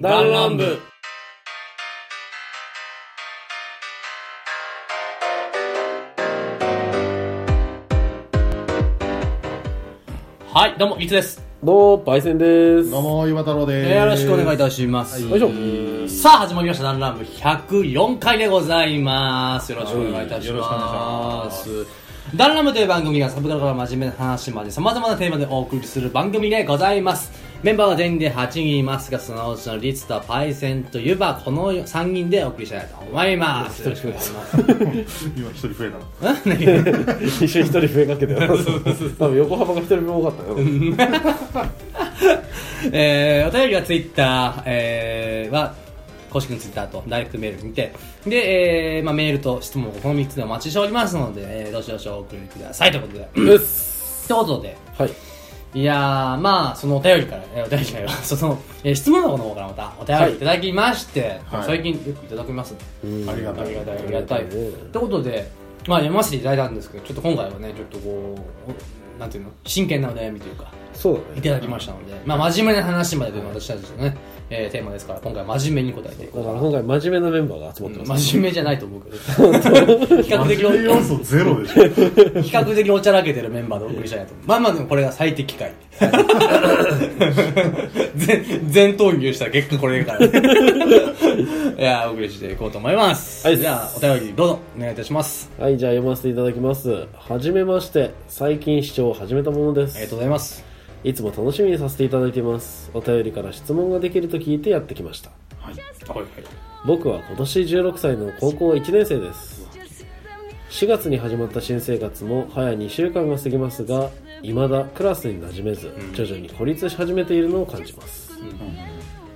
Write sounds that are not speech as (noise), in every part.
弾丸部はい、どうも、いつです。どうも、パイセンです。どうも、岩太郎です。よろしくお願いいたします。よいしょ。さあ、始まりました、ダンラン部104回でございます。よろしくお願いいたしよろしくお願いしま。ますダンラン部という番組がサブカルから真面目な話まで様々なテーマでお送りする番組でございます。メンバーは全員で8人いますが、そのうちのリツとパイセンとユバ、この3人でお送りしたいと思います。よろしくお願いします。今一人増えたの。一緒に一人増えかけてます。多分横幅が一人分多かったよ。えー、お便りはツイッター、えー、は、公式のツイッターとダイレクトメールにて、で、えー、まあメールと質問をこの3つでお待ちしておりますので、えー、どしどしお送りくださいということで。という。ことで、はい。いやー、まあ、そのお便りから、えーお便りじゃないわ、(laughs) その、えー質問箱の方からまたお便りいただきまして、はい最近よくいただきますね。ありがたい。ありがたい、ありがたい。ありがたいねということで、まあ読ませていただいたんですけど、ちょっと今回はね、ちょっとこう、なんていうの、真剣なお悩みというか。いただきましたので、まあ真面目な話までというのが私たちのね、えーテーマですから、今回は真面目に答えていこうかな。だから今回真面目なメンバーが集まってます。真面目じゃないと思うけど、(laughs) 比較的真面目要素ゼロでしょ。比較的おちゃらけてるメンバーでお送りしたいなと思う。まあまあでもこれが最適解。(laughs) 全、全投入した結果これだから。(laughs) いやー、お送りしていこうと思います。はいじゃあ、お便りどうぞ、お願いいたします。はい、じゃあ読ませていただきます。はじめまして。最近視聴を始めたものでありがす。とうございます。いつも楽しみにさせていただいています。お便りから質問ができると聞いてやってきました。はい。はいはい。僕は今年16歳の高校1年生です4月に始まった新生活も早2週間が過ぎますが未だクラスに馴染めず徐々に孤立し始めているのを感じます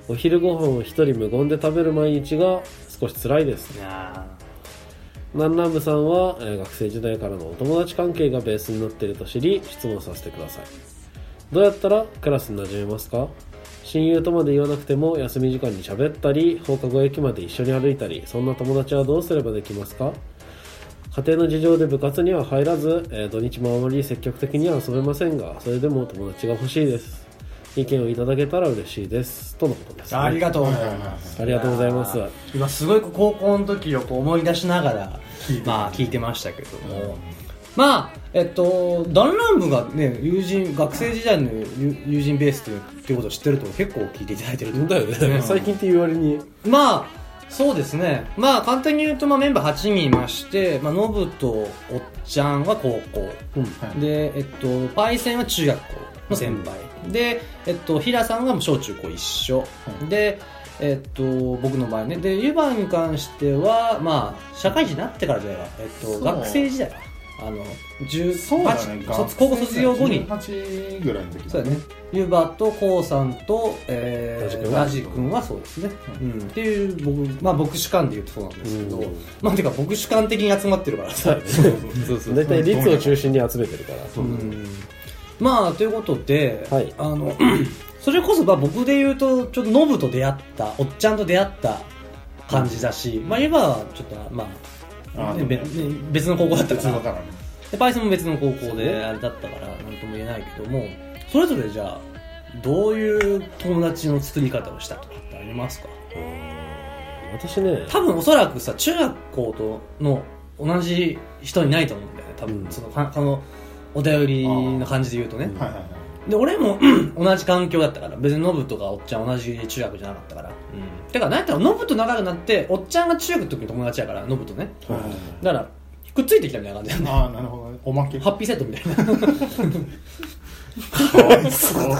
お昼ご飯を一人無言で食べる毎日が少し辛いですいや南南部さんは、えー学生時代からのお友達関係がベースになっていると知り質問させてくださいどうやったらクラスに馴染めますか？親友とまで言わなくても休み時間に喋ったり放課後駅まで一緒に歩いたりそんな友達はどうすればできますか？家庭の事情で部活には入らず、えー土日もあまり積極的には遊べませんがそれでも友達が欲しいです。意見をいただけたら嬉しいです。とのことです、ーありがとうございます。ありがとうございます。今すごい高校の時をこう思い出しながらまあ聞いてましたけども、まあえっとダンラン部がね友人学生時代の友友人ベースっていうっていうことを知ってると結構聞いていただいてると。思うだよね、最近っていう割に。まあそうですね。まあ簡単に言うと、まあ、メンバー8人いまして、まあ、ノブとおっちゃんは高校。はいでえっとパイセンは中学校の先輩、でえっと平さんが小中高一緒、でえっと僕の場合ね。でユバに関してはまあ社会人になってからじゃないわえっと学生時代。かあの18そうだね。卒高校卒業後に18ぐらいの時そうだね。ユバとコウさんと、えー、ラジ君はそうですね。うん。っていう、僕、まあ僕主観で言うとそうなんですけどうん、まあてか僕主観的に集まってるからさ。(laughs) そうそう大体率を中心に集めてるからうん。まあ、ということで、はいあの、(clears throat) それこそまあ僕で言うと、ちょっとノブと出会った、おっちゃんと出会った感じだし、まあユバはちょっと、まあ、あねべね別の高校だったから。からね。でパイセンも別の高校であれだったからなんとも言えないけどもそれぞれじゃあどういう友達の作り方をしたとかってありますか？私ね。多分おそらくさ中学校との同じ人いないと思うんだよね。多分、うん。そのかこのお便りの感じで言うとね、はいはいはい。で俺も同じ環境だったから別にノブとかおっちゃん同じ中学じゃなかったから、うん、てか何やったらノブと仲良くなっておっちゃんが中学の時に友達やからノブとねはいだからくっついてきたみたいな感じねああ、なるほどね。おまけ。ハッピーセットみたいなかわいそう。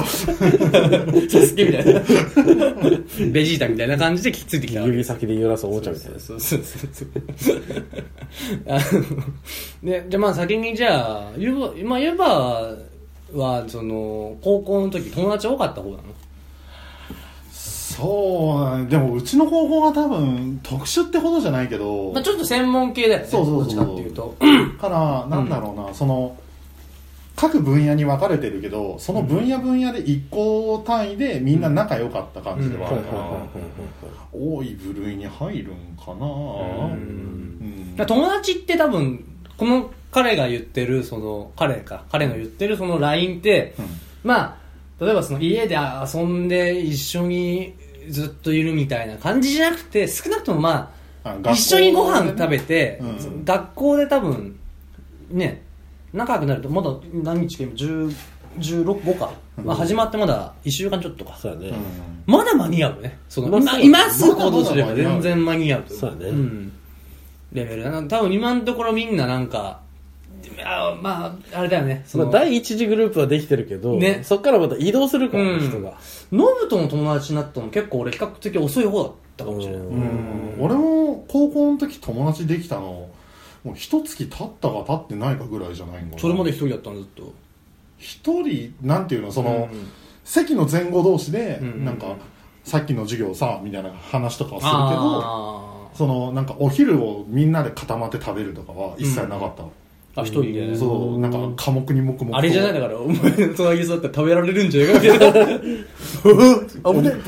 サスケみたいな。ベジータみたいな感じできっついてきたわけ指先で揺らすおもちゃみたいなそうそうそうそう。あので、じゃあまあ先にじゃあ、ユバ、まあユバは、その、高校の時友達多かった方なの？そう。でも、うちの高校は多分、特殊ってほどじゃないけど、まあちょっと専門系だよね。そうそうそうどっちかっていうと。から、なんだろうな、その、各分野に分かれてるけど、その分野分野で一個単位でみんな仲良かった感じではあるから、多い部類に入るんかな、うん友達って多分、この彼が言ってる、その、彼か、彼の言ってるその LINE って、まあ、例えばその家で遊んで一緒にずっといるみたいな感じじゃなくて、少なくともまあ、一緒にご飯食べて、うん学校で多分、ね、仲良くなると、まだ何日か今、10 16か、まあ、始まってまだ1週間ちょっとか。そうやね。まだ間に合うね。その今ま今すぐ行動すれば全然間に合うと。そうやねん。レベル。多分今のところみんななんか、あまあ、あれだよね。そのまあ、第一次グループはできてるけど、ね。そっからまた移動するから、うん人が。ノブとの友達になったの結構俺比較的遅い方だったかもしれない。うん。うん。俺も高校の時友達できたのもう一月経ったか経ってないかぐらいじゃないんかな。それまで一人だったのずっと。一人？なんていうの？その、うん。席の前後同士で、うん。なんかさっきの授業さみたいな話とかはするけどあそのなんかお昼をみんなで固まって食べるとかは一切なかった、ーあ、一人で。そうなんか科目に黙々と。あれじゃないだから、お前の隣に座ったら食べられるんじゃないかみたいな。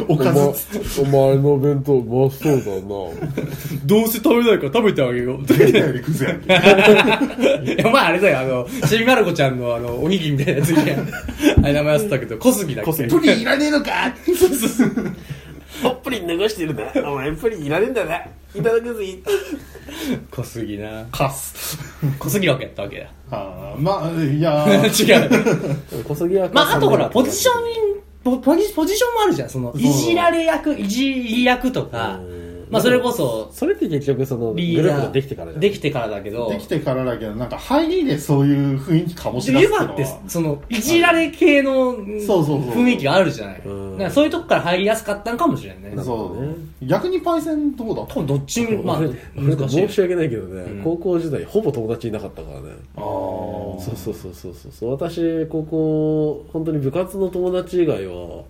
おかず。お前の弁当うまそうだどうせ食べないから食べてあげよう。出たよりクズやんけいや、(laughs) まああれだよ、あの、ちびまる子ちゃんのあの、おにぎりみたいなやついて、あれ名前忘れたけど、小杉だっけ？プリンいらねえのか (laughs) な。プリン流してるね。お前プリンいらねえんだね。いただくぜ。小杉な。カス小杉枠やったわけだ。あーまあいや (laughs) 違ーう。小杉はまああとほら、ポジション、ポポジポジションもあるじゃん。その、ういじられ役、いじり役とかうん、まあそれこそ、それって結局そのグルリープができてからじゃんできてからだけど、できてからだけどなんか入りでそういう雰囲気醸し出すユバってその、いじられ系のそうそうそう雰囲気があるじゃない？うん。だからそういうとこから入りやすかったんかもしれんね。なるほどね。そう逆にパイセンどうだった？多分どっちも、まあ難しい。申。し訳ないけどね、うん。高校時代ほぼ友達いなかったからね。あー。そうそうそうそうそうそう。私高校本当に部活の友達以外は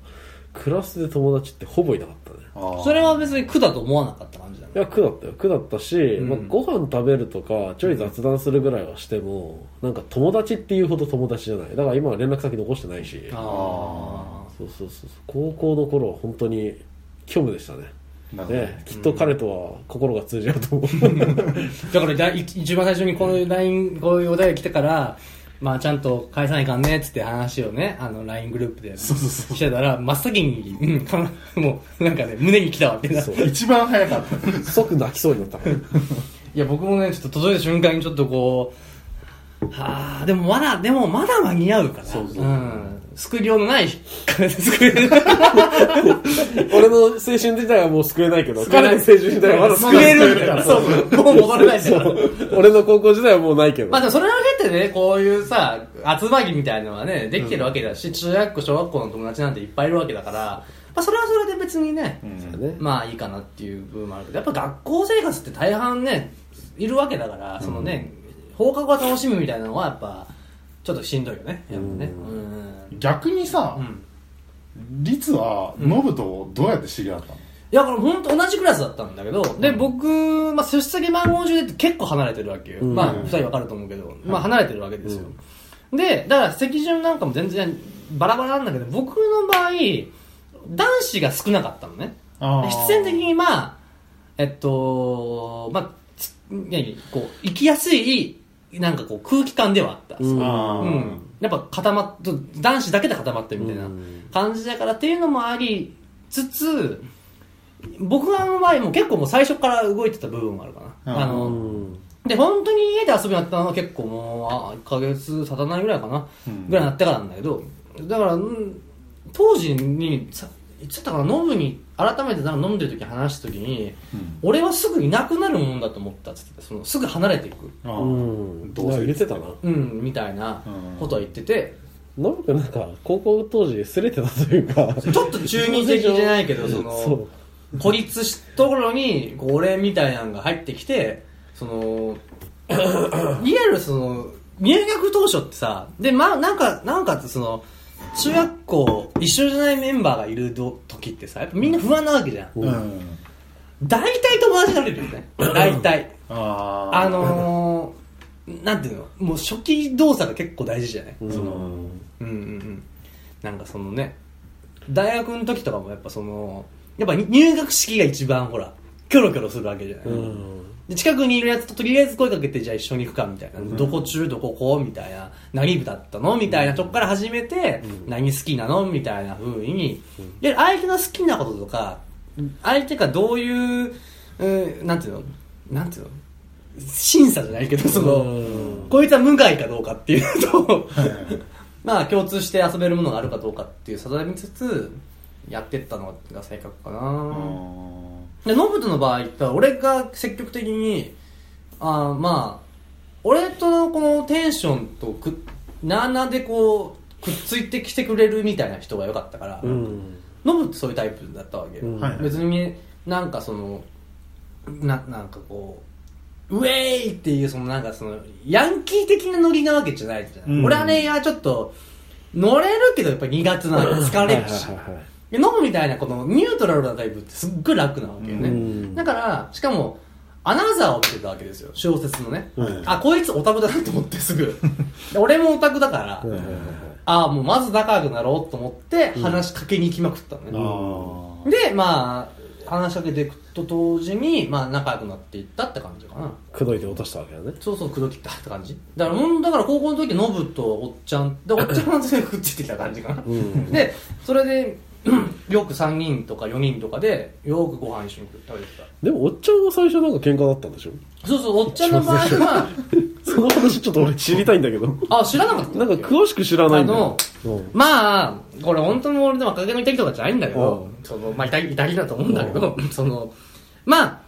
クラスで友達ってほぼいなかったねそれは別に苦だと思わなかった感じだね。いや苦だったよ。苦だったし、ん。まあ、ご飯食べるとかちょい雑談するぐらいはしてもなんか友達っていうほど友達じゃない。だから今は連絡先残してないし。あそうそうそうそう。高校の頃は本当に虚無でしたね。ねきっと彼とは心が通じ合うと思う。あ。(laughs) だからだい一番最初にこの LINE、こういうお題が来てから、まあちゃんと返さないかんねっつって話をね、あの LINE グループでそうそうそう。してたら、真っ先に、うんかな、もうなんかね、胸に来たわけだ。そう。一番早かった。即泣きそうになったから。いや、僕もね、ちょっと届いた瞬間にちょっとこう、はあ、でもまだ、でもまだ間に合うから。そうそううん。救いようのない、救える。(laughs) 俺の青春時代はもう救えないけど彼の青春時代はまだ救えるんだから。そうそう。もう戻れないんだから。俺の高校時代はもうないけどまあでもそれを経てね、こういうさ、集まりみたいなのはね、できてるわけだし、中学校、小学校の友達なんていっぱいいるわけだから、まあそれはそれで別にね、うんねまあいいかなっていう部分もあるけど、やっぱ学校生活って大半ね、いるわけだから、そのね、放課後は楽しむみたいなのはやっぱ、ちょっとしんどいよね。やっぱね。うん。逆にさうん。律はノブとどうやって知り合ったの？いや、これ本当同じクラスだったんだけど、で、僕、まあ、出席番号順で結構離れてるわけよ。うんまあ、二人わかると思うけど、まあ、離れてるわけですよ。で、だから席順なんかも全然バラバラなんだけど、僕の場合、男子が少なかったのね。必然的にまあ、えっと、まあ、つ何こう、行きやすい、なんかこう、空気感ではあった。うん。やっぱ固まっ男子だけで固まってるみたいなうん。感じだからっていうのもありつつ僕らの場合も結構もう最初から動いてた部分があるかな、うんあうのん。で本当に家で遊びになったのは結構もうあ1ヶ月経たないぐらいかな、うん。ぐらいになってからなんだけどだから、うん当時にさいつだったかな飲むに改めてなんか飲んでる時に話した時にうん。俺はすぐいなくなるもんだと思ったっつってそのすぐ離れていく。あうーん。どうせ。言ってたな。うんみたいなことを言ってて、ノブ君なんか高校当時すれてたというか。ちょっと中二的じゃないけど、そその、孤立したところに、こう俺みたいなのが入ってきて、その、(coughs) いわゆるその、入学当初ってさ、で、まあ、なんか、なんかってその、中学校一緒じゃないメンバーがいるど時ってさ、やっぱみんな不安なわけじゃん。ううんん大体友達になれるよね。大体。あーあのー、なんていうの？もう初期動作が結構大事じゃない、うんその、うんうんうん。なんかそのね、大学の時とかもやっぱその、やっぱ入学式が一番ほら、キョロキョロするわけじゃない、うんで近くにいるやつととりあえず声かけてじゃあ一緒に行くかみたいな、どこ中どここうみたいな。何部だったのみたいなとこから始めて、何好きなのみたいな風に、で相手の好きなこととか相手がどういう、うんなんていうの？なんていうの？審査じゃないけど、その、こいつは無害かどうかっていうのと、(laughs) まあ共通して遊べるものがあるかどうかっていう定めつつ、やってったのが正確かな。で、ノブとの場合って、俺が積極的に、あーまあ、俺とのこのテンションとく、なーなーでこう、くっついてきてくれるみたいな人が良かったから、うん。ノブってそういうタイプだったわけよ。うんはい別になんかその、な、なんかこう、ウェーイっていうそのなんかその、ヤンキー的なノリなわけじゃないじゃん。うん俺はね、いやちょっと、乗れるけどやっぱり苦手なの疲れるし。はいはいはいはいでノブみたいなこのニュートラルなタイプってすっごい楽なわけよね。うんだから、しかも、アナザーを見てたわけですよ。小説のね。うんあ、こいつオタクだなと思ってすぐ。で (laughs) 俺もオタクだから、はいはいはいあもうまず仲良くなろうと思って話しかけに行きまくったのね。あで、まあ、話しかけていくと同時に、まあ、仲良くなっていったって感じかな。口説いて落としたわけだね。そうそう、口説きったって感じ。だから、だから高校の時、ノブとおっちゃん、で、おっちゃんは全部くっついてきた感じかな。うん。で、それで、うん (clears throat) よく3人とか4人とかで、よくご飯一緒に食べてでも、おっちゃんは最初なんか喧嘩だったんでしょ？た。そうそう、おっちゃんの場合は、(laughs) その話ちょっと俺知りたいんだけど。あ、知らなかったなんか詳しく知らないんだまあ、これ本当に俺でも赤毛の痛きとかじゃないんだけどう、その、まあ、痛き、痛きだと思うんだけど、その、まあ、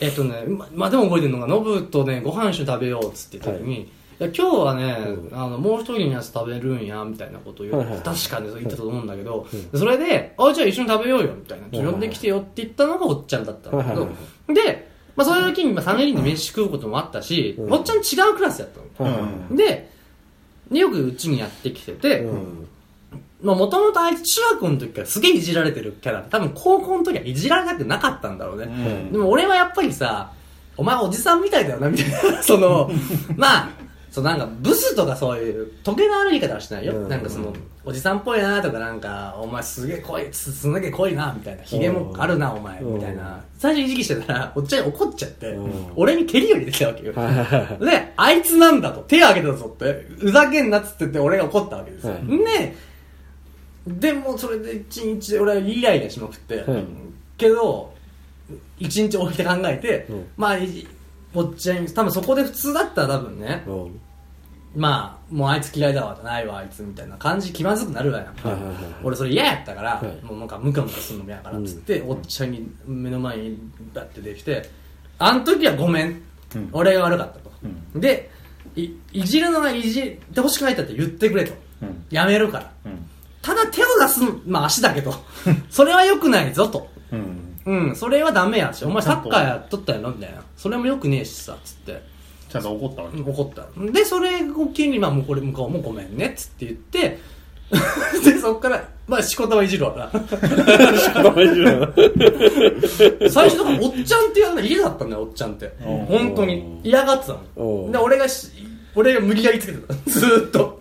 えっとね、ままあでも覚えてるのが、ノブとね、ご飯一緒に食べようっつって言った時に、いや今日はね、うあの、もう一人のやつ食べるんや、みたいなことを言う、はいはいはい。確かにそう言ったと思うんだけど、それで、あ、じゃあ一緒に食べようよ、みたいな。呼んできてよって言ったのがおっちゃんだったんだけどはいはい、で、まあそういう時に、まあ3人で飯食うこともあったし、うん。おっちゃん違うクラスやったの。はいはいうん。で、でよくうちにやってきてて、もともとあいつ中学の時からすげえいじられてるキャラで、多分高校の時はいじられたくなかったんだろうね。うん。でも俺はやっぱりさ、お前おじさんみたいだよな、みたいな。その、(laughs) まあ、そうなんかブスとかそういう、トゲのある言い方はしてないよ。うんなんかその、おじさんっぽいなとかなんか、お前すげえ濃い、すすげえ濃いな、みたいな。ヒゲもあるな、お前、うんみたいな。最初いじきしてたら、おっちゃんに怒っちゃってうん、俺に蹴りを入れてたわけよ。はいはいはいで、あいつなんだと、手挙げたぞって、ふざけんなっつってて俺が怒ったわけですよ。はいで、でもそれで一日で俺はイライラしまくって、はいけど、一日置いて考えて、うんまあ、いおっちゃん、多分そこで普通だったら多分ね、うんまあ、もうあいつ嫌いだわ、ないわ、あいつみたいな感じ気まずくなるわよ。はいはいはい俺それ嫌やったから、はいもうなんかムカムカするのも嫌やからっつって、おっちゃんに目の前にバッてできて、あん時はごめん。うん俺が悪かったと。うんでい、いじるのはいじってほしくないんだって言ってくれと。うんやめるから。うんただ手を出す、まあ足だけど、(laughs) それは良くないぞと。うんうん、それはダメやし、お前サッカーやっとったやろみたいな。それも良くねえしさ、つって。ちゃんと怒ったわけ怒った。で、それを機に、まあ、もうこれ向こうもごめんね、つって言って、(laughs) で、そっから、まあ、仕事はいじるわな。(laughs) (laughs) 最初、おっちゃんっていうの家だったんだよ、おっちゃんって。うん本当に。嫌がってたうんの。で、俺がし、俺が無理やりつけてた。ずーっと。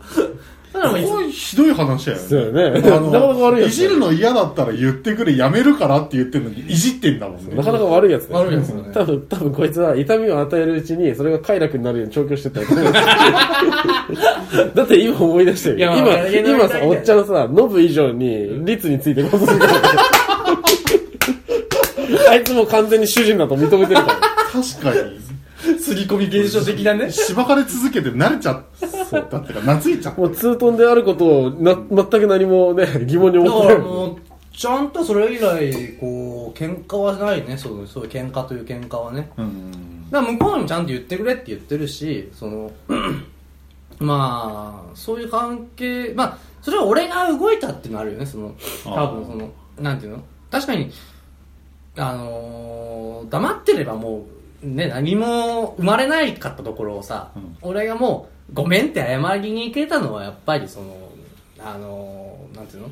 これひどい話だよねそうよね。あなかなか悪いやつ。いじるの嫌だったら言ってくれやめるからって言ってるのにいじってんだもんねなかなか悪いやつだよ悪いやつだね多分、多分こいつは痛みを与えるうちに、それが快楽になるように調教してったよ。(laughs) だって今思い出してる今、今さ、おっちゃんさ、ノブ以上に、律についてことするから。あいつも完全に主人だと認めてるから。確かにすり込み現象的なね。しばかれ続けて慣れちゃったっていうか懐いちゃったもうツートンであることをな、全く何もね、疑問に思ってない。(laughs) らもう、ちゃんとそれ以来、こう、喧嘩はないね。そう、そういう喧嘩という喧嘩はね。うんだから向こうにもちゃんと言ってくれって言ってるし、その、(clears throat) まあ、そういう関係、まあ、それは俺が動いたっていうのあるよね、その、多分その、なんていうの？確かに、あのー黙ってればもう、ね、何も生まれないかったところをさ、うん俺がもう、ごめんって謝りに行けたのは、やっぱりその、あのーなんていうの？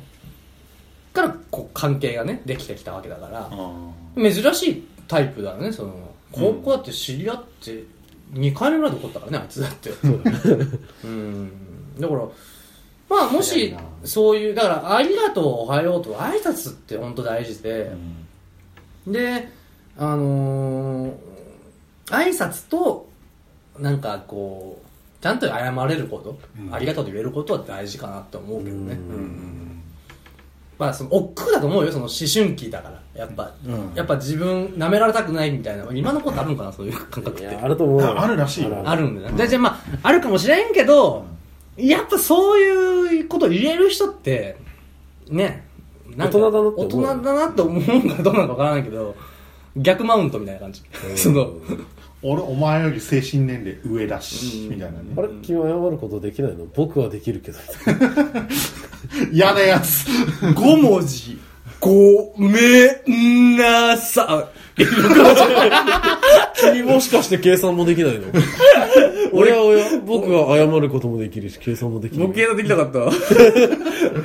から、こう、関係がね、できてきたわけだから、あ珍しいタイプだよねその。高校だって知り合って2回目ぐらいで怒ったからねあいつだって。(laughs) うん。だからまあもしそういうだから「ありがとうおはよう」と挨拶って本当大事で。ーう、ん。であのー挨拶となんかこうちゃんと謝れること、うん。ありがとうと言えることは大事かなって思うけどね、うん。うん。まあその億劫だと思うよその思春期だから。やっぱ、うん。やっぱ自分舐められたくないみたいな今のことあるのかなそういう感覚って。あると思う。よあるらしいよ。あるんだよね。じゃあじゃあまあ、あるかもしれんけど、やっぱそういうこと言える人って、ね、なんか大人だなって大思う人だなって思うのかどうなのかわからないけど、逆マウントみたいな感じ。(laughs) その、俺お前より精神年齢上だし、みたいなね。あれ？君謝ることできないの？僕はできるけど。(laughs) 嫌なやつ。5文字、ごめんなさ。(laughs) 君もしかして計算もできないの？(laughs) 俺は親僕は謝ることもできるし計算もできい。る模型のできなかった。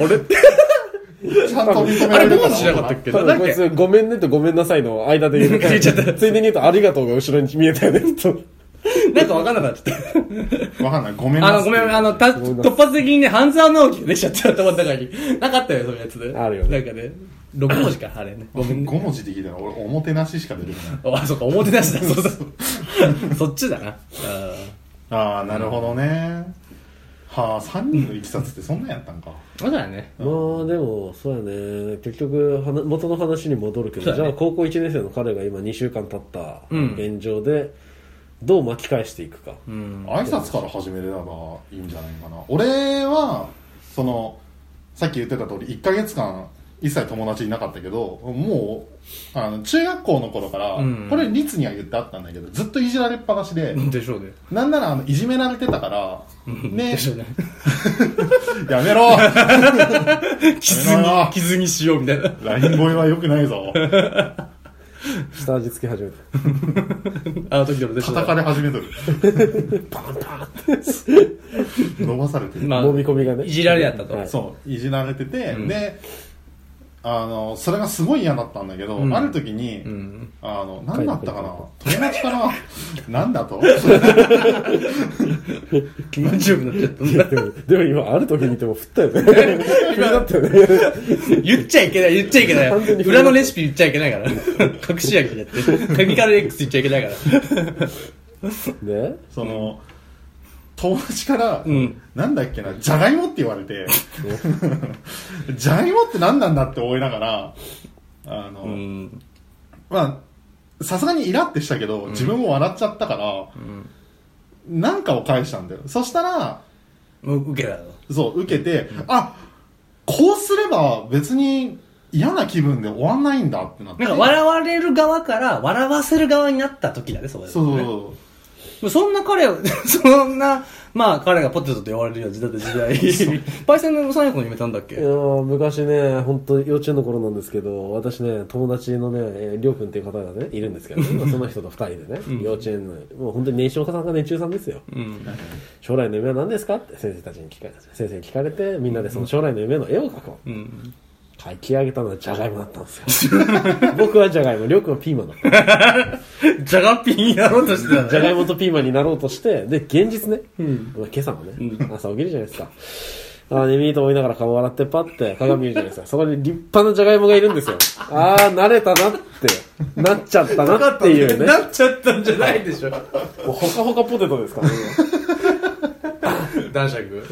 俺って、ちゃんと認めあれ5られるか文字じゃなかったっけ？多分こいつ、ごめんねとごめんなさいの間で言う (laughs) 言っちゃったついでに言うと、ありがとうが後ろに見えたよね、と。なんかわかんなくなった。わかんないごめんなさいあの、ごめん、あの、た突発的にね、半沢直樹が出ちゃった頭の中に。なかったよ、そういうやつで。あるよねなんかね、6文字か、あれね。ごめんね。5文字で聞いたら俺おもてなししか出てこないあ、そっか、おもてなしだ、そうそう。そっちだな。ああなるほどねはあ3人のいきさつってそんなんやったんかそうだよね。まあでも、そうやね。結局、はな元の話に戻るけど、そうだねじゃあ高校1年生の彼が今2週間経ったうん現状で、どう巻き返していくか。うん。挨拶から始めればいいんじゃないかな俺はそのさっき言ってた通り1ヶ月間一切友達いなかったけどもうあの中学校の頃から、うんこれ律には言ってあったんだけどずっといじられっぱなしで、でしょうね。なんならあのいじめられてたから、ねでしょうね。(laughs) やめろ (laughs) 傷に、傷にしようみたいな。ライン声は良くないぞ下味つけ始めた。あの時でもでしょう叩かれ始めとるパンパンって伸ばされてる、まあ揉み込みがね。いじられやったと。はいそういじられてて、うんであのそれがすごい嫌だったんだけど、うんある時に、うん。あの何だったかな？友達から (laughs) 何だと？気持ちよくなっちゃったんだ。でも、でも今、ある時にでも振ったよね。(laughs) 振ったよね。言っちゃいけない、言っちゃいけない完全に。裏のレシピ言っちゃいけないから。隠し焼きだって。ケミカル X 言っちゃいけないから。ねその友達から、うん。なんだっけなじゃがいもって言われて (laughs) じゃがいもって何なんだって思いながらあの、うん。まあさすがにイラってしたけど、自分も笑っちゃったから、なんかを返したんだよ。そしたら受けたよ。そう受けて、あこうすれば別に嫌な気分で終わんないんだってなって。なんか笑われる側から笑わせる側になった時だね、そうだそうそうね。そうそんな彼を、(laughs) そんな、まあ彼がポテトと呼ばれるような時代だった時代。パイセンの幼い子に決めたんだっけ？いやー昔ね、本当幼稚園の頃なんですけど、私ね、友達のね、えーりょうくんっていう方がね、いるんですけど、(laughs) まあその人と二人でね、幼稚園の、もう本当に年少さんが年中さんですよ。うん。将来の夢は何ですか？って先生たちに聞かれ先生に聞かれて、みんなでその将来の夢の絵を描こう。うん。書き上げたのはジャガイモだったんですよ。僕はジャガイモ、りょうくんはピーマンだった。ジャガピンになろうとしてたね。ジャガイモとピーマンになろうとして、で、現実ね、うん。まあ今朝もね、うん朝起きるじゃないですか。あー眠いと思いながら顔洗ってパッて鏡見るじゃないですか。そこに立派なジャガイモがいるんですよ。あー、慣れたなって、なっちゃったなっていうね。なっちゃったんじゃないでしょ。もうほかほかポテトですからね。男爵。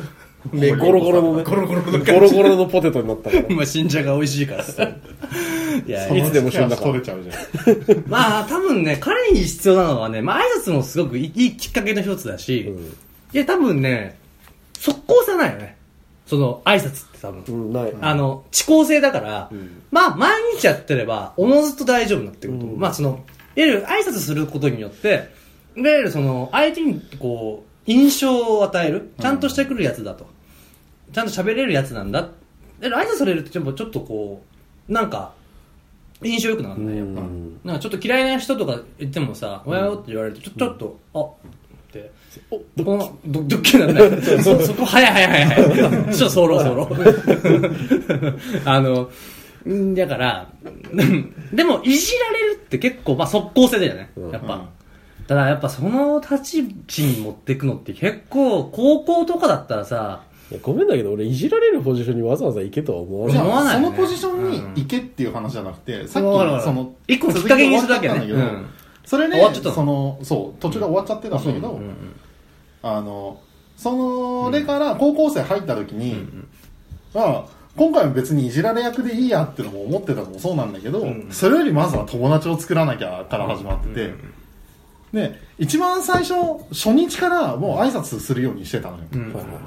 (laughs) ゴロゴロのね。ゴロゴロのゴロゴロのポテトになったから。(laughs) まあ、新茶が美味しいからさ。(laughs) いや、いつでも旬だから取れちゃうじゃんまあ、多分ね、彼に必要なのはね、まあ、挨拶もすごくいいきっかけの一つだし、うんいや、多分ね、速攻さないよね。その、挨拶って多分。うん、ない。あの、遅効性だから、んまあ、毎日やってれば、おのずと大丈夫になってくると思う。うんまあ、その、いわゆる挨拶することによって、いわゆるその、相手にこう、印象を与える、ちゃんとしてくるやつだと。ちゃんと喋れるやつなんだ。で挨拶されるとちょっとこう、なんか、印象良くなるうんだよ、やっぱ。ん。なんかちょっと嫌いな人とか言ってもさ、おやよって言われると、ちょちょっと、あって、お、この、ど、ドッキリなんだよ。(laughs) そ、そこ、早い早い早い早い。ちょっとそろそろ。(laughs) あの、んだから、(laughs) でも、いじられるって結構、まあ、速攻性だよねうん。やっぱ。ただ、やっぱその立ち位置に持っていくのって結構、高校とかだったらさ、いやごめんだけど、俺、いじられるポジションにわざわざ行けとは思わじない。ゃあそ思わないね。のポジションに行けっていう話じゃなくて、さっわかるわかるきその一個のきっかけにするだけね。続きが終わっちゃったんだけどうん。それで終わっちゃったの？そのそう途中で終わっちゃってたんだけど、うんうんあのそのれから高校生入った時に、あ今回も別にいじられ役でいいやってのも思ってたのもそうなんだけど、んそれよりまずは友達を作らなきゃから始まってて、で一番最初初日からもう挨拶するようにしてたのよ、うん。はいはいはい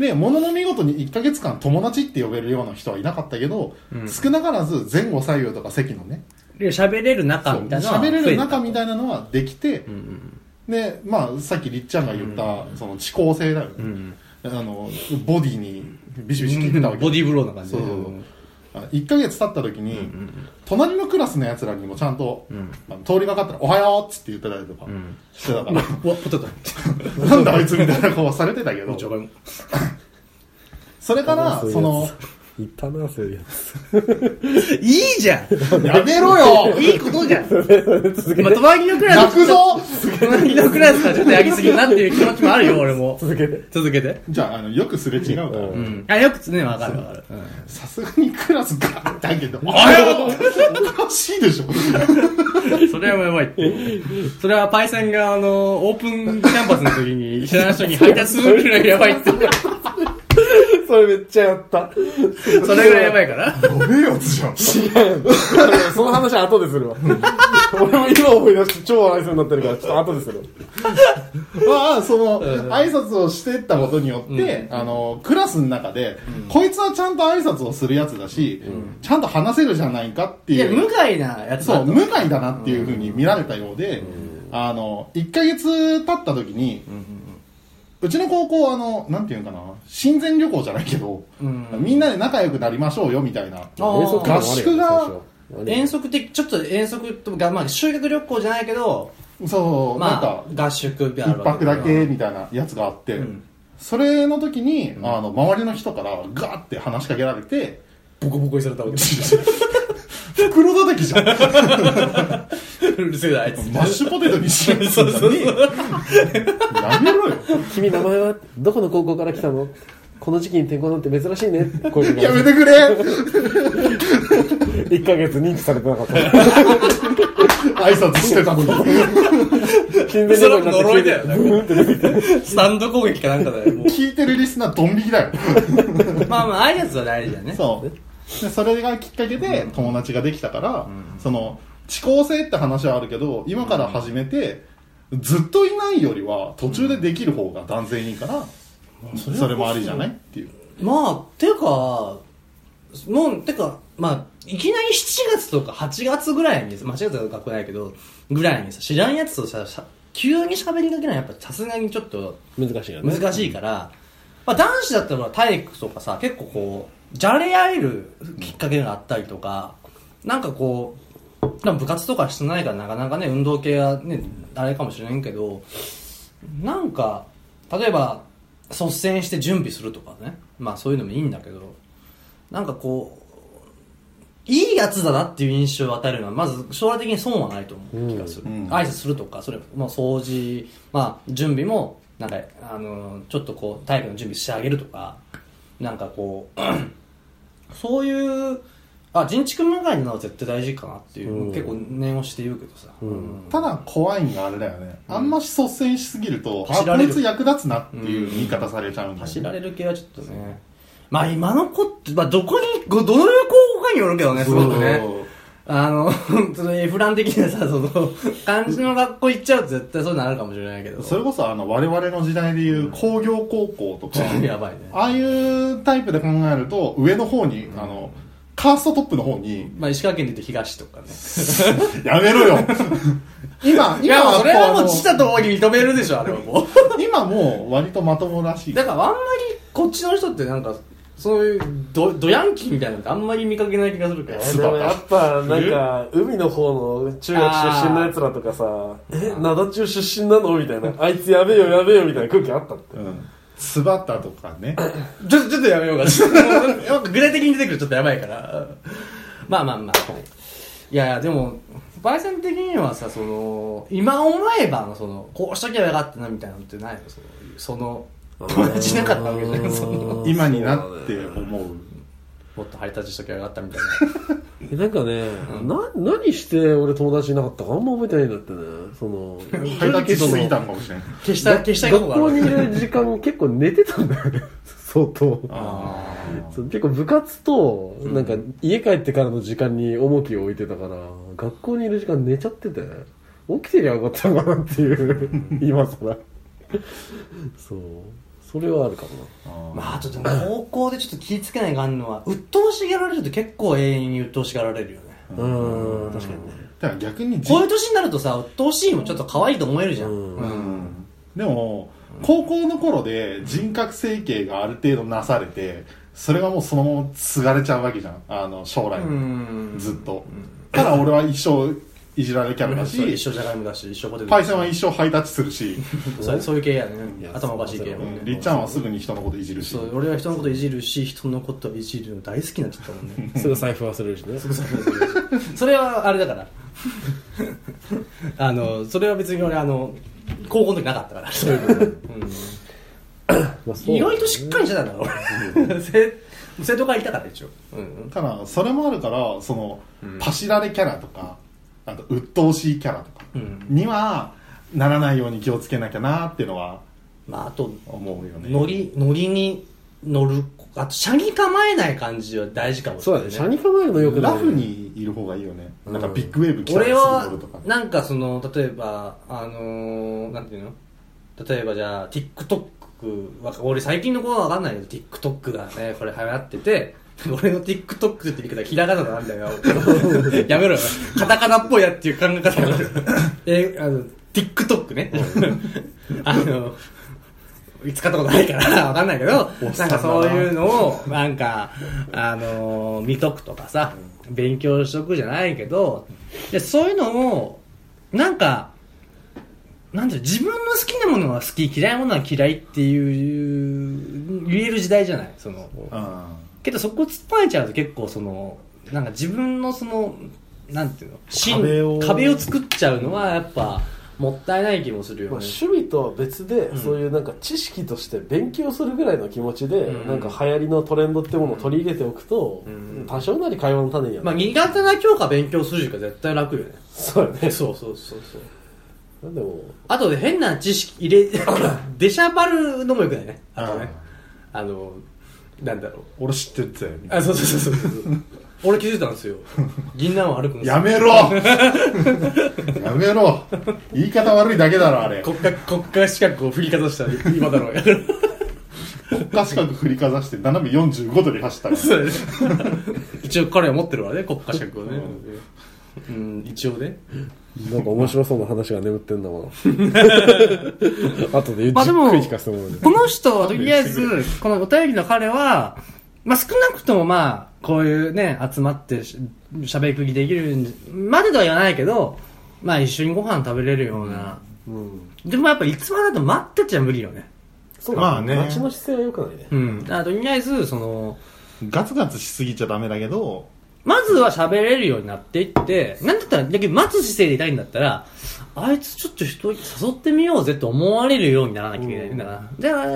でものの見事に1ヶ月間友達って呼べるような人はいなかったけど、うん。少なからず前後左右とか席のねで喋れる仲そうみたいなのは喋れる仲みたいなのはできて、たうん。でまあさっきりっちゃんが言った、その遅効性だよね、うん。うんあのボディにビシビシ切ってたわけ。ボディーブローな感じで。そうそうそう。あ1ヶ月経った時に、隣のクラスのやつらにもちゃんと、ん。あの通りがかったら「おはよう」っつって言ってたりとかん。してたから、うわポテトなんだあいつみたいな顔されてたけど。じゃがいも (laughs) それからそのいたなそういうやついいじゃん。やめろよ。(laughs) いいことじゃん。(laughs) 続けて。まあ、隣のクラス泣くぞ。隣のクラスはちょっとやりすぎるなって。いう気持ちもあるよ俺も続けて。続けて。じゃああのよくすれ違うから。うん。うん。あよくねわかるわかる。うん。さすがにクラスがだけど「おはよう!」おかしいでしょ。(laughs) それはやばい。って。それはパイセンがあの、オープンキャンパスの時に知らない人に配達するぐらいやばいって。それめっちゃやった。それぐらいやばいから。やべえやつじゃん。その話は後でするわ。俺も今思い出して超笑いそうになってるからちょっと後でするまあその挨拶をしてったことによって、あのクラスの中で、こいつはちゃんと挨拶をするやつだし、ちゃんと話せるじゃないかっていや、いう無害なやつそう。無害だなっていうふうに見られたようで、あの1ヶ月経った時に、うちの高校あのなんていうのかな親善旅行じゃないけど、うん。みんなで仲良くなりましょうよみたいな。合宿が遠足的、ちょっと遠足とか、まあ、修学旅行じゃないけど、そう、なんまかあ、合宿であ一泊だけみたいなやつがあって、ん。それの時に、あの周りの人からガーって話しかけられてボコボコにされたわけ (laughs) 袋叩きじゃん。うるせえな、あいつ。マッシュポテトにしようとするのに。やめろよ。君名前はどこの高校から来たの？この時期に転校なんて珍しいね。やめてくれ。1ヶ月認知されてなかった。挨拶してたのに親善それは旅行になって呪いだよ。なんか。スタンド攻撃かなんかだよ。も聞いてるリスナードン引きだよ。うまあまあ、挨拶は大事だよね。そうでそれがきっかけで友達ができたから、その遅効性って話はあるけど今から始めて、ずっといないよりは途中でできる方が断然いいから、それもありじゃないっていう。まあ、ていうか、もう、てか、まあ、いきなり7月とか8月ぐらいに、まあ8月は学校ないけど、ぐらいにさ、知らんやつとさ、さ急に喋りかけないやっぱさすがにちょっと難しいよね。難しいから、まあ男子だったら体育とかさ、結構こう、じゃれ合えるきっかけがあったりとか、なんかこう、部活とかしてないからなかなかね、運動系はね、あれかもしれんけど、なんか、例えば、率先して準備するとかね。まあそういうのもいいんだけど、なんかこう、いいやつだなっていう印象を与えるのは、まず将来的に損はないと思う気がする。うん挨拶するとか、それ、まあ掃除、まあ準備も、なんか、あの、ちょっとこう、体育の準備してあげるとか、なんかこう、そういう、あ、人畜無害なのは絶対大事かなっていう、うん。結構念をして言うけどさ。ん。ただ怖いんがあれだよね、あんまし率先しすぎるとあ走られる。こいつ役立つなっていう言い方されちゃうんだよね。走られる系はちょっとね。まあ今の子って、まあどこに、どの高校かによるけどね、すごくね。あの、そのエフラン的なさ、その、漢字の学校行っちゃうと絶対そういうのあるかもしれないけど。それこそあの我々の時代でいう工業高校とか、(laughs) やばいね。ああいうタイプで考えると上の方に、あのカーストトップの方にまあ石川県で言うと東とかね。(laughs) やめろよ (laughs) 今今もうそれはもうこ父たともに認めるでしょ、あれはもう。う今もう割とまともらしいだからあんまりこっちの人ってなんか、そういうド、ドヤンキーみたいなのってあんまり見かけない気がするから。えでもやっぱなんか海の方の中学出身のやつらとかさえ灘中出身なのみたいな。あいつやべえよやべえよみたいな空気あったって。うん。スバタとかね。(coughs) ちょ、ちょっとやめようか。(laughs) 具体的に出てくるとちょっとやばいから。まあまあまあ。い。やいや、でも、焙煎的にはさ、その、今思えばの、その、こうしときゃよかったなみたいなのってないの？その、その友達いなかったわけじゃん。(laughs) その、今になって思うもっとハイタッチしときゃよかったみたいな。(laughs) えなんかね、な何して俺友達いなかったかあんま覚えてないんだってねそのハイタッチしすぎたそのかもしれない消した、消したいこと学校にいる。る時間結構寝てたんだよね (laughs) 相当。あそう結構部活と、なんか家帰ってからの時間に重きを置いてたから、学校にいる時間寝ちゃってて、起きてりゃよかったのかなっていう、今更。そう。それはあるかもな。あまあ、あとでも高校でちょっと気ぃつけないがあるのは、鬱陶しがられると結構永遠に鬱陶しがられるよね。うーん、確かにね。だから逆にじこういう年になるとさ、鬱陶しいもちょっと可愛いと思えるじゃん。うん。うん。でも高校の頃で人格整形がある程度なされてそれがもうそのまま継がれちゃうわけじゃん。あの将来うん。ずっと。ただ俺は一生いじられキャラだそう一し生じゃがいもだし、一生ポテトパイセンは一生ハイタッチするし。(laughs) そうそういう系やね。頭おかしい系やもりっちゃんはすぐに人のこといじるし。そう俺は人のこといじるし人のこといじるの大好きになっちゃったもんね。(laughs) すぐ財布忘れるしね。それはあれだから。(laughs) あのそれは別に俺あの高校の時なかったから。そういうの、うん。(coughs) まあそう。意外としっかりしてたんだろ俺生生徒会いたから一応、うん。ただそれもあるからその、パシられキャラとかあと鬱陶しいキャラとか。うん。にはならないように気をつけなきゃなっていうのはまああと思うよね。ノリノリに乗るあと車に構えない感じは大事かもしそうだね。れない、車に構えるのよくない。ラフにいる方がいいよね、うん。なんかビッグウェーブ来たらするとか。なんかその例えばあのー、なんていうの？例えばじゃあ TikTok わか俺最近の子は分かんないけど TikTok がねこれ流行ってて (laughs) 俺の TikTok って言い方はひらがななんだよやめろよ。カタカナっぽいやっていう考え方があるえあの TikTok ね。(laughs) あの使ったことないからわかんないけど、な。んかそういうのを、なんか、あのー見とくとかさ、勉強しとくじゃないけど、でそういうのを、なんか、なんて自分の好きなものは好き、嫌いなものは嫌いっていう、言える時代じゃない？その、うんけどそこ突っ張えちゃうと結構その、なんか自分のその、なんていうの？芯壁を壁を作っちゃうのはやっぱ、もったいない気もするよまあ、ね。趣味とは別で、んそういうなんか知識として勉強するぐらいの気持ちで、うんなんか流行りのトレンドってものを取り入れておくと、うん多少なり会話の種にはなまある、苦手な教科勉強するよりか絶対楽よね。そうだねそうそうそうそう。でもあとで変な知識入れ、出しゃばるのもよくないね。あとね。あの、なんだろう。俺知ってるってあ、そうそうそうそうそう。(laughs) 俺気づいたんですよ。銀杏を歩くんですよやめろ (laughs) やめろ言い方悪いだけだろあれ国家、国家資格を振りかざした今だろう。国家資格振りかざして斜め45度に走ったから (laughs) そうだね一応彼は持ってるわね、国家資格をね。うん、一応ね。なんか面白そうな話が眠ってんだもん (laughs) 後でじっまあでもくり聞かせてもらうね。この人はとりあえず、(laughs) このお便りの彼は、まあ少なくともまあ、こういうね、集まってし喋りくぎできるんまでとは言わないけど、まあ一緒にご飯食べれるような。うん。でもやっぱいつまでだと待ってちゃ無理よね。そうだまあね。街の姿勢は良くないね。うん。とりあえず、その、ガツガツしすぎちゃダメだけどまずは喋れるようになっていって、なんだったら、だけど待つ姿勢でいたいんだったら、あいつちょっと人誘ってみようぜって思われるようにならなきゃいけないんだから。じゃあ、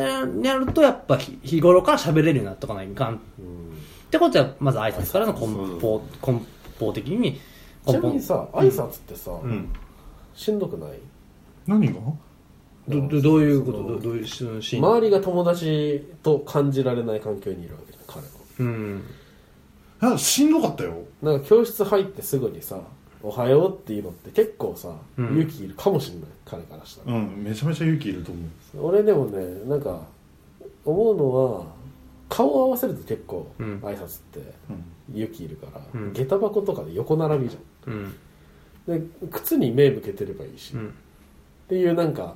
やるとやっぱ日日頃から喋れるようになっとかないかん。ってことは、まず挨拶からの根本、根本的に、ちなみにさ挨拶ってさ、うん。しんどくない？何が？どどどういうこと？どどういうシーン？周りが友達と感じられない環境にいるわけじゃん彼は。うん。あしんどかったよ。なんか教室入ってすぐにさ「おはよう」っていうのって結構さ、うん。勇気いるかもしれない彼からしたら、うんめちゃめちゃ勇気いると思う。俺でもねなんか思うのは顔を合わせると結構うん。挨拶ってうん。勇気いるから、うん。下駄箱とかで横並びじうん。ゃん。で靴に目向けてればいいし、っうん。ていうなんか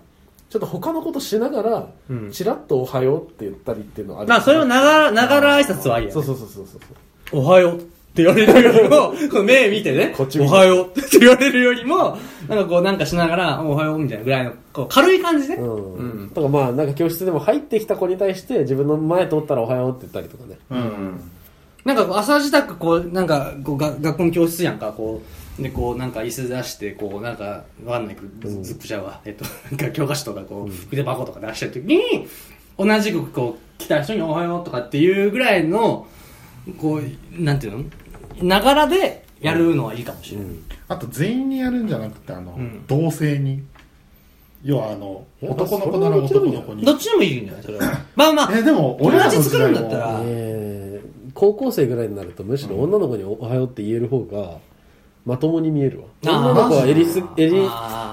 ちょっと他のことしながら、うん。チラッと「おはよう」って言ったりっていうのはあるまあ、それをながら、ながら挨拶はいいや、ね。そうそうそうそうそうおはようって言われるよりも、(laughs) この目見てね、こっち見て。おはようって言われるよりも、なんかこうなんかしながら、おはようみたいなぐらいの、こう軽い感じね。うん、うん。だからまあなんか教室でも入ってきた子に対して自分の前通ったら「おはよう」って言ったりとかね。うん。なんかこう朝支度こう、なんかこうが学校の教室やんか、こう、でこうなんか椅子出して、こうなんかわかんないけど、うんズップちゃうわ。えっと、なんか教科書とかこう、筆箱とか出した時に、同じくこう来た人におはようとかっていうぐらいの、こう、なんていうの？ながらでやるのはいいかもしれない。あと全員にやるんじゃなくてあの、うん。同性に。要はあの男の子なら男の子に。どっちでもいいんじゃない？それは。(laughs) まあまあえでも俺らの作るんだったら。も。えー高校生ぐらいになるとむしろ女の子におはようって言える方がまともに見えるわ。女の子は襟す襟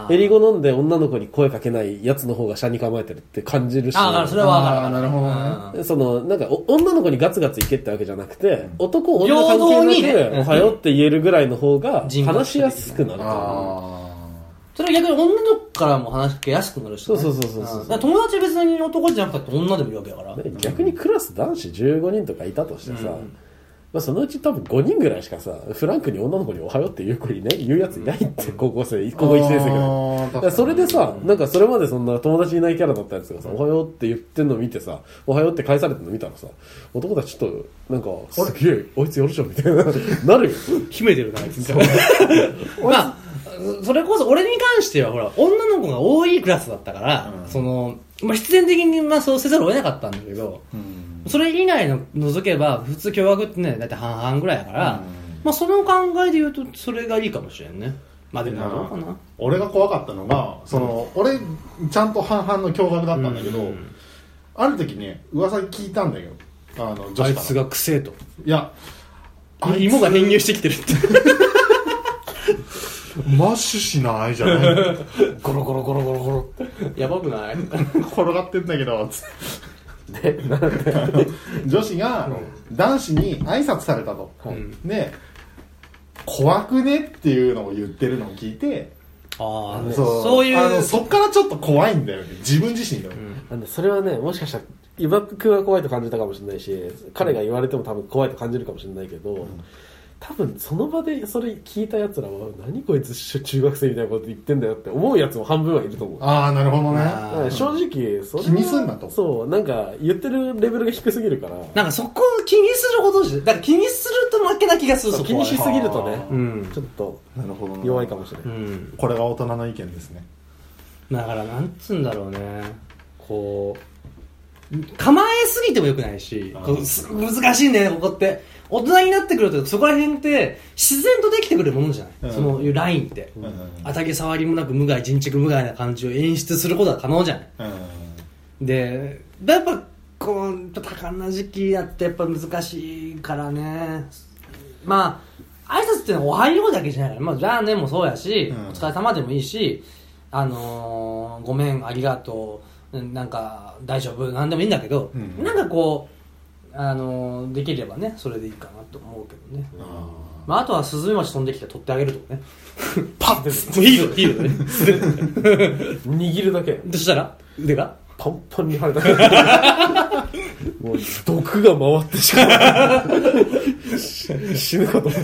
襟語飲んで女の子に声かけないやつの方が車に構えてるって感じるし。ああそれはわかる。あーなるほどね。そのなんかお女の子にガツガツいけってわけじゃなくて男女関平等に係なく、ねおはようって言えるぐらいの方が話しやすくなると思う。あそれは逆に女の子からも話しかけやすくなるし、ね、そうそうそうそうそう友達別に男じゃなくて女でもいるわけだから、ね逆にクラス男子15人とかいたとしてさ、うんまあ、そのうち多分5人ぐらいしかさフランクに女の子に「おはよう」って言う子にね言うやついないって高校生高校1年生ぐらい。それでさ、なんかそれまでそんな友達いないキャラだったやつがさ、おはようって言ってんの見てさ、おはようって返されてんの見たらさ、男たちちょっと、なんか、すげえ、あいつやるじゃんみたいな、(laughs) なるよ。秘めてるなあいつみたいな。(laughs) まあそれこそ俺に関してはほら女の子が多いクラスだったから、うん。その、まあ、必然的にまあそうせざるを得なかったんだけどうんそれ以外の除けば普通共学ってねだいたい半々ぐらいだから、うん。まあその考えで言うとそれがいいかもしれんね。まあでもどうかな。俺が怖かったのがその、俺ちゃんと半々の驚愕だったんだけど、うん。ある時ね噂聞いたんだよ。あの女子あいつがくせえと。いや芋が編入してきてるってマッシュしないじゃない。(laughs) ゴロゴロゴロゴロゴロ。(laughs) やばくない？(laughs) 転がってんだけどつってで、なんで、女子が男子に挨拶されたと、いで怖くねっていうのを言ってるのを聞いてああそうそういうあのそっからちょっと怖いんだよね。自分自身が、なん。でそれはね、もしかしたら、岩くが怖いと感じたかもしれないし、彼が言われても多分怖いと感じるかもしれないけど、多分その場でそれ聞いた奴らは、何こいつ中学生みたいなこと言ってんだよって思うやつも半分はいると思う。ああなるほどね。正直そ気にすんなと。そうなんか言ってるレベルが低すぎるから。なんかそこを気にするほどじゃだから気にすると負けな気がするそ気にしすぎるとねちょっとなるほどな弱いかもしれない、うん。これが大人の意見ですね。だからなんつうんだろうね。こう構えすぎてもよくないし難しいんだよねここって。大人になってくるとそこら辺って自然とできてくるものじゃない、うん。そのいうラインって、うん。当たり障りもなく無害人畜無害な感じを演出することは可能じゃない。うん。でやっぱこう多感な時期だってやっぱ難しいからね。まあ挨拶ってのはおはようだけじゃないから、まあ、じゃあねもそうやし、うん。お疲れ様でもいいしあのーごめんありがとう。うんなんか大丈夫なんでもいいんだけど、うん。なんかこうあのーできればねそれでいいかなと思うけどね、あまあ、あとはスズメバチ飛んできて取ってあげるとかね。(laughs) パッてもういいよ。いいよね。(laughs) 握るだけ。そしたら？腕が？パンパンに腫れた。もう毒が回ってしまう。し (laughs) 死ぬかと思った。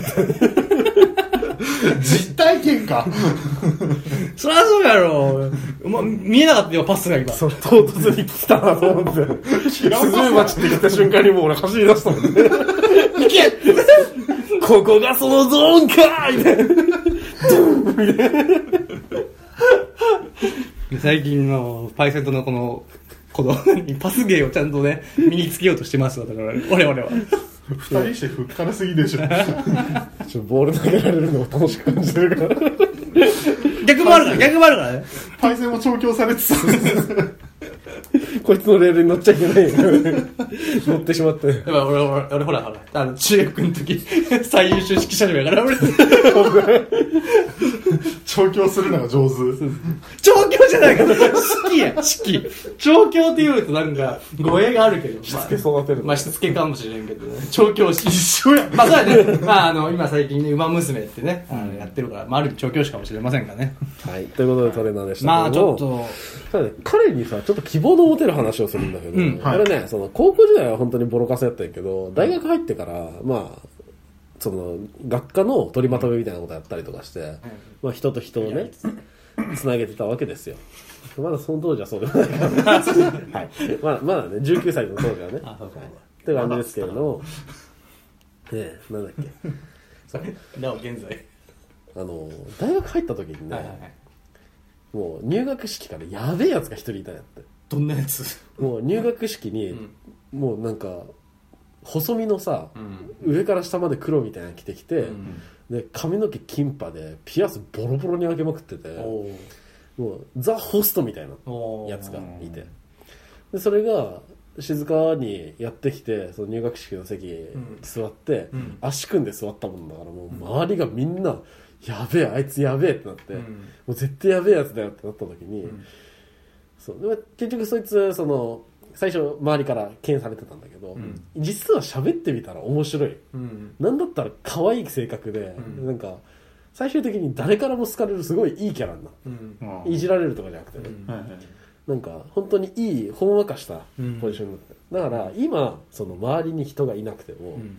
実体験かそりゃそうやろ、ま、見えなかったよパスが今。そう唐突に来たなと思って。スズメバチって言った瞬間にもう俺走り出したもんね。いけ。ここがそのゾーンか。みたいな最近のパイセントのこのこのパス芸をちゃんとね身につけようとしてますわ。だから我々は。二人してふっからすぎでしょ。ちょっとボール投げられるのを楽しく感じてるから逆もあるから逆もあるからね。パイセンも調教されてた (laughs) こいつのレールに乗っちゃいけないよ。(laughs) 乗ってしまってやっぱ俺俺俺ほらほらあの中学の時 (laughs) 最優秀指揮者やから俺。調教するのが上手。調教じゃないか。ら指揮や指揮。調教って言うとなんか語弊があるけどしつけ育てるまあしつけかもしれんけどね。調教師一緒や。まあそうやね。まああの、今最近ね、馬娘ってね、あのやってるから、まあある意味調教師かもしれませんがね。はい。ということでトレーナーでしたまも。あちょっと、ただね彼にさちょっと希望の持てる話をするんだけど、うんはい。これねその高校時代は本当にボロカスやったんやけど大学入ってからまあその学科の取りまとめみたいなことやったりとかして、まあ、人と人をねつなげてたわけですよ。まだその当時はそうでもない。から、はい、まだまだね19歳の当時はね。あそうか。はいって感じですけれどもねえなんだっけ。(laughs) なお現在。あの大学入った時にね、はいはいはい。もう入学式からやべえやつが一人いたんやって。どんなやつ？もう入学式に、もうなんか細身のさ、上から下まで黒みたいなの着てきて、で髪の毛金髪でピアスボロボロに開けまくってておもうザ・ホストみたいなやつがいて。でそれが静かにやってきてその入学式の席に座って、うん。足組んで座ったもんだからもう周りがみんな「やべえあいつやべえ」ってなって、うん。もう絶対やべえやつだよってなった時に、ん。そうでも結局そいつその最初周りから敬遠されてたんだけど、ん。実は喋ってみたら面白い。うん。なんだったら可愛い性格で、うん。なんか最終的に誰からも好かれるすごいいいキャラになるうん。うん。いじられるとかじゃなくてね、うん。はいはいなんか本当にいいほんわかしたうん。ポジションになって。る、だから今その周りに人がいなくても、うん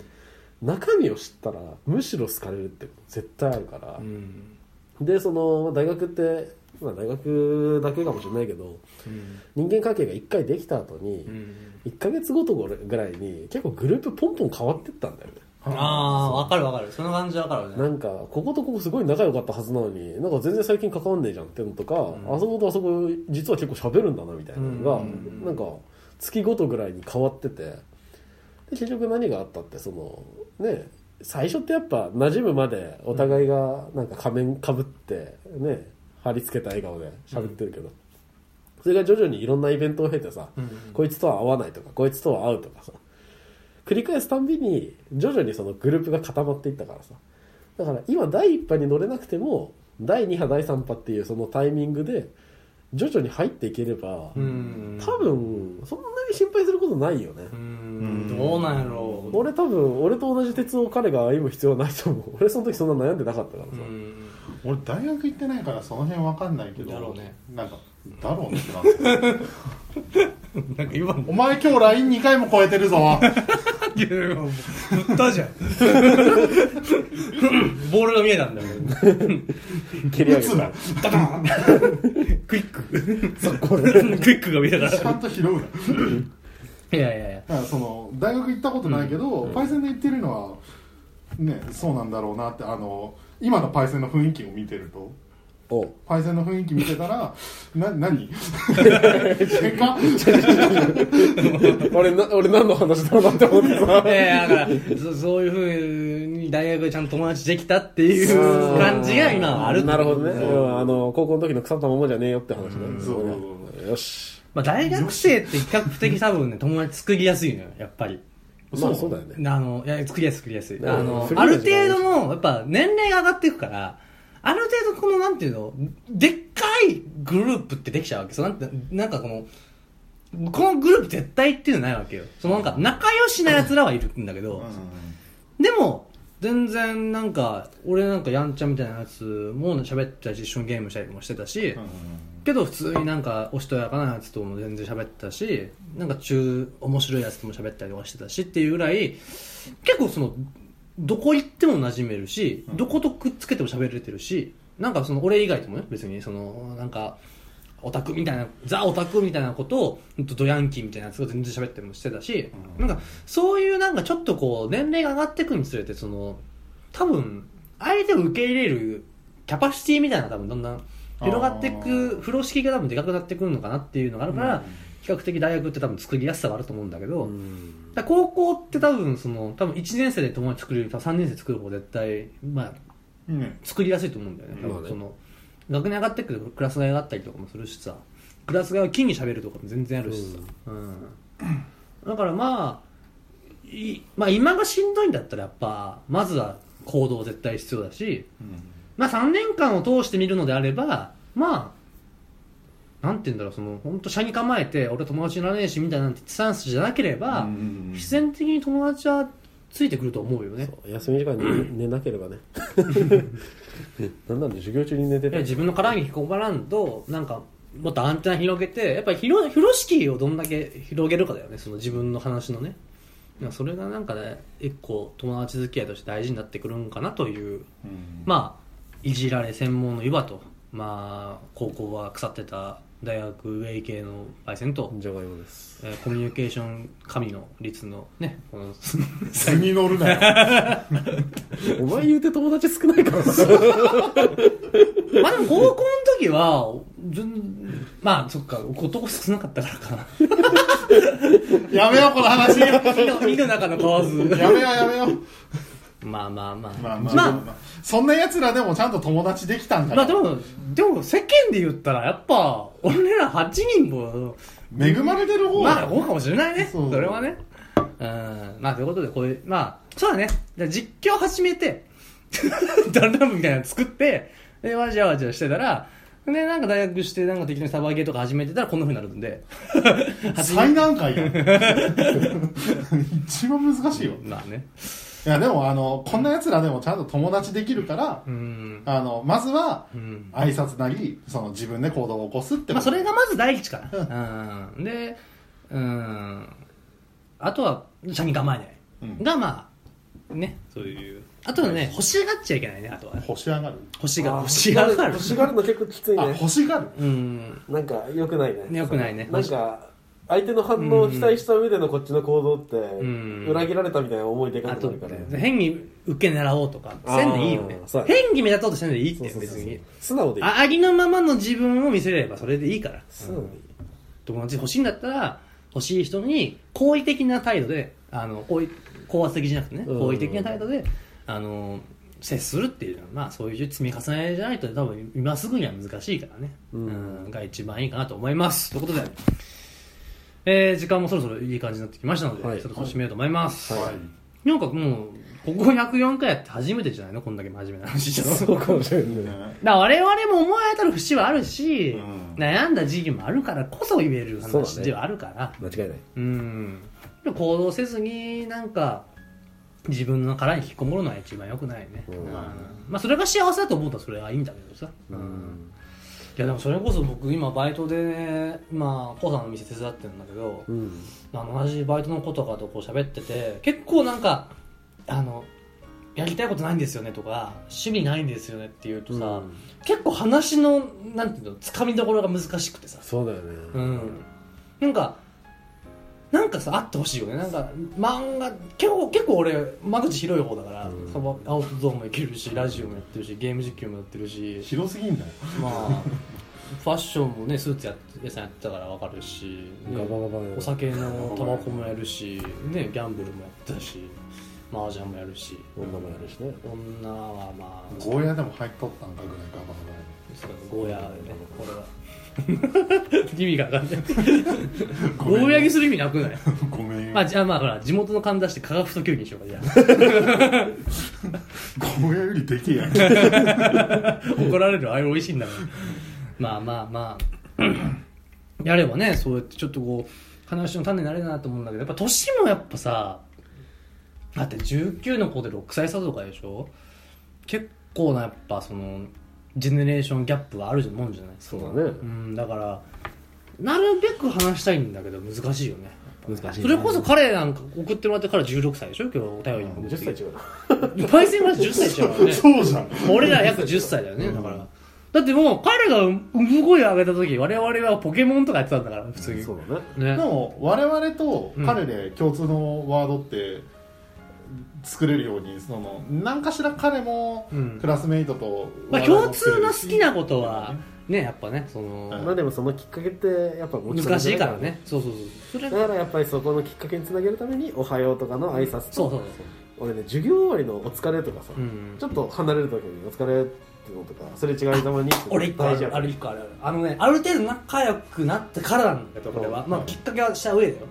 中身を知ったらむしろ好かれるってこと絶対あるから。う、ん。でそのまあ大学って、まあ、大学だけかもしれないけどうん。人間関係が1回できた後にうん。1ヶ月ごとぐらいに結構グループポンポン変わってったんだよね。ああわかるわかる。その感じわかるね。なんかこことここすごい仲良かったはずなのになんか全然最近関わんねえじゃんってのとか、ん。あそことあそこ実は結構喋るんだなみたいなのが、うん。なんか月ごとぐらいに変わってて。で結局何があったってそのね最初ってやっぱ馴染むまでお互いがなんか仮面かぶってね貼り付けた笑顔で喋ってるけど、それが徐々にいろんなイベントを経てさ、うんこいつとは会わないとかこいつとは会うとかさ。繰り返すたんびに徐々にそのグループが固まっていったからさ。だから今第1波に乗れなくても第2波第3波っていうそのタイミングで徐々に入っていければ、うん多分そんなに心配することないよね、うんどうなんやろう。俺多分俺と同じ鉄を彼が歩む必要はないと思う。(laughs) 俺その時そんな悩んでなかったからさ、うん。俺大学行ってないからその辺わかんないけどだろうね。なんかだろうねってなん (laughs) なんか今お前今日 LINE2 回も超えてるぞ。いやもう振ったじゃん。(laughs) ボールが見えたんだよ。蹴り上げて打つな。ダダーン。クイック。クイックが見えた。かちゃんと拾うないやいやいや。からその大学行ったことないけど、パイセンで言ってるのはねそうなんだろうなってあの今のパイセンの雰囲気を見てると。お。うパイセンの雰囲気見てたら (laughs) な何？(laughs) 喧嘩 (laughs) 俺な俺何の話だろうなって思ってさ。いやいやだからそそういうふうに大学でちゃんと友達できたっていう感じが今はあるなるほどね、あの高校の時の腐ったままじゃねえよって話ね、そううんよしまあ、大学生って比較的多分ね友達作りやすいのよやっぱり。まあそうだよね。あのいや作りやすい作りやすい。うんあのある程度のやっぱ年齢が上がっていくからある程度このなんていうのでっかいグループってできちゃうわけ。そうなんてなんかこのこのグループ絶対っていうのないわけよ。そのなんか仲良しな奴らはいるんだけど、でも全然なんか俺なんかやんちゃみたいなやつも喋ってたし一緒にゲームしたりもしてたし、けど普通になんかおしとやかなやつとも全然喋ってたしなんか中面白いやつとも喋ったりとかしてたしっていうぐらい結構そのどこ行っても馴染めるし、どことくっつけても喋れてるしなんかその俺以外ともね別にそのなんかオタクみたいなザ・オタクみたいなことをドヤンキーみたいなやつが全然喋ったりもしてたし、なんかそういうなんかちょっとこう年齢が上がっていくにつれてその多分相手を受け入れるキャパシティみたいな多分どんどん広がっていあく風呂敷が多分でかくなってくるのかなっていうのがあるから、比較的大学って多分作りやすさがあると思うんだけど、うん。高校って多分その多分1年生で友達作るより3年生作る方が絶対まあね。作りやすいと思うんだよね。多分その学年上がってくるクラス替えがあったりとかもするしさクラス替えは金に喋るとかも全然あるしさ、うん。だからまあいまあ今がしんどいんだったらやっぱまずは行動絶対必要だしまあ3年間を通して見るのであればまあなんて言うんだろうその本当車に構えて俺友達いらねえしみたいなスタンスじゃなければ、自然的に友達はついてくると思うよね。休み時間に (laughs) 寝なければね。(laughs) なんなんで授業中に寝て自分の殻に引き込まらんとなんかもっとアンテナ広げてやっぱり広風呂敷をどんだけ広げるかだよねその自分の話のね。それがなんかね一個友達付き合いとして大事になってくるんかなという。まあいじられ専門の湯葉とまあ高校は腐ってた大学ウェイ系のパイセンと、じゃがいもです。えーコミュニケーション神の率のねこの図に乗るなよ。(laughs) お前言うて友達少ないからさ (laughs) まあでも高校の時は全まあそっか男少なかったからか。なやめようこの話。(laughs) やの中の蛙めようやめようまあまあまあ。まあまあ、まあまあそんな奴らでもちゃんと友達できたんだまあでも、でも世間で言ったらやっぱ、俺ら8人も、恵まれてる方まあ、そうかもしれないね。それはね。うん。まあ、ということで、こういう、まあ、そうだね。じゃあ実況始めて、(laughs) ダンラムみたいなの作って、で、わじゃわじゃしてたら、で、なんか大学して、なんか適当にサバゲーとか始めてたらこんな風になるんで。最難関やん (laughs) 一番難しいよまあね。いやでもあのこんな奴らでもちゃんと友達できるから、うん。あのまずはうん。挨拶なりその自分で行動を起こすってまあ、それがまず第一かな。うん。で、うん。あとは、車に構えない。うんが、まあ、ね、そういう。あとはね、欲しがっちゃいけないね、あとは。欲し上がる欲しが、あー欲しがる。欲しがるの結構きついあね欲しがるうん。なんか良くないね良くないねなんか相手の反応を期待した上でのこっちの行動ってん。裏切られたみたいな思いでかあとくなるから、ね、変に受け狙おうとか、せんでいいよね。あーそう。だね。変に目立とうとせんでいいって、そうそうそう別に。素直でいい。あありのままの自分を見せればそれでいいから。素直でいい。友達欲しいんだったら、欲しい人に好意的な態度で、あの、好意、高圧的じゃなくてね、うん。好意的な態度で、あの、接するっていうのは、まあそういう積み重ねじゃないと多分今すぐには難しいからね。うん。うん。が一番いいかなと思います。ということで、えー、時間もそろそろいい感じになってきましたので、はい。そろそろ締めようと思います。はい。なんかもう、ここ104回やって初めてじゃないの？こんだけ真面目な話してたのそうかもしれないね。だから我々も思い当たる節はあるし、うん。悩んだ時期もあるからこそ言える話ではあるから。間違いない。うん。行動せずになんか自分の殻に引きこもるのは一番良くないね、うん。まあまあそれが幸せだと思ったらそれはいいんだけどさ、うんいやでもそれこそ僕今バイトでね今コウさんの店手伝ってるんだけど、うん。同じバイトの子とかとこう喋ってて結構なんかあのやりたいことないんですよねとか趣味ないんですよねって言うとさ、うん。結構話のなんていうのつかみどころが難しくてさ。そうだよね。うん。なんかなんかさあってほしいよね。なんか漫画結構結構俺間口広い方だから、うん。そのアウトドアもいけるしラジオもやってるしゲーム実況もやってるし。広すぎんだよ。まあファッションもねスーツや屋さんやってたから分かるし、ねガバガバねお酒のタバコもやるし、ね、ギャンブルもやったし麻雀もやるし。女もやるしね。女はまあゴーヤでも入っとったんかぐらいガバガバゴーヤでね。これは (laughs) 意味が分かんない。ゴーヤにする意味なくない？(laughs) ごめんよ。まあじゃあまあほら地元の勘出して科学と球技にしようかじゃ (laughs) ゴーヤよりでけえやん。あ怒られる。あれ美味しいんだから。まあまあまあ。(clears throat) やればねそうやってちょっとこう話の種になれるなと思うんだけどやっぱ年もやっぱさだって19の子で6歳差とかでしょ？結構なやっぱそのジェネレーションギャップがあるもんじゃない？ですかそうだね。うん、だからなるべく話したいんだけど難しいよね。難しいそれこそ彼なんか送ってもらってから16歳でしょ？今日お便りに。10歳違う。なパイセンは10歳違うからね。そうじゃん。俺ら約10歳だよねだから。だってもう彼が産声を上げた時我々はポケモンとかやってたんだから普通に。そうだね。ね。でも我々と彼で共通のワードって作れるようにその何かしら彼もうん。クラスメイトとまあ共通の好きなことはねやっぱねそのうんまあでもそのきっかけってやっぱ難しいからね。そうそうそう。それだからやっぱりそこのきっかけにつなげるために「おはよう」とかの挨拶とそうそう俺ね授業終わりの「お疲れ」とかさ、うんちょっと離れる時に「お疲れ」ってのとかそれ違いざまに俺一個あるある一個ある。あるあのねある程度仲良くなってからなんだけどこれはうんまあきっかけはした上だよ。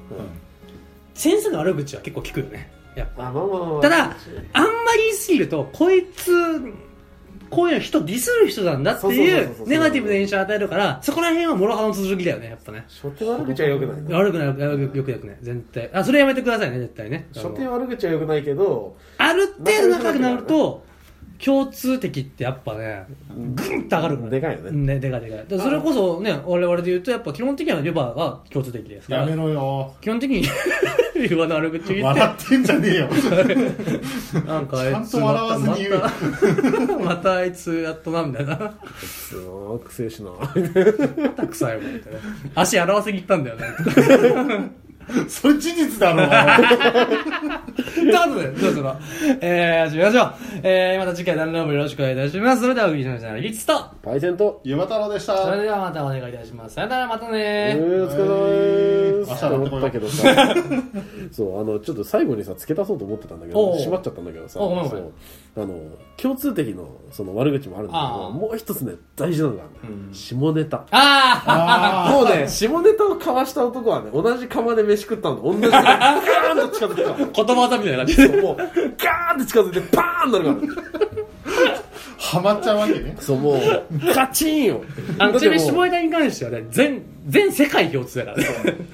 先生の悪口は結構聞くよねやっぱ。あまあただあんまり言い過ぎるとこいつこういうの人ディスる人なんだっていそうネガティブな印象を与えるからそこら辺は諸刃の続きだよねやっぱね。初手悪口はよくない。悪くないよくよくよくね。絶対あそれやめてくださいね絶対ね。あの初手悪口はよくないけど。ある程度仲良くなると共通敵ってやっぱねグンと上がるから。でかいよね。ねでかいでかい。だからそれこそね我々で言うとやっぱ基本的にはレバーが共通敵ですから。やめろよ。基本的にレバーの悪口言って。笑ってんじゃねえよ。なんかあいつちゃんと笑わずに言うまた (laughs) またあいつやっとなみたいな。すごくせえしな。ま (laughs) た臭いもんみたいな。足洗わせに行ったんだよね (laughs) それ事実だろ (laughs) ということで、どうぞ、えー、始めましょう。えー、また次回、ダウンロードもよろしくお願いいたします。それでは、お送りしました。リツと、パイセントゆば太郎でしそたれではまたお願いいたします。さよなら、またえねー、お疲れ様です。明日と思ったけどさ。(laughs) そうあのちょっと最後にさ付け足そうと思ってたんだけど閉まっちゃったんだけどさ。そうあの共通的のその悪口もあるんだけああ。どもう一つね大事なのがあるね、うん。下ネタ。ああもうね下ネタを交わした男はね同じ釜で飯食ったの。と同じ。ぐらいガーンと近づくからー言葉技みた。いな感じそうもうガーンって近づいてパーンなるからハマっちゃうわけね。そうもう。カチンよ。あの、ちなみに下もうネタに関してはね、全、全世界共通だからね。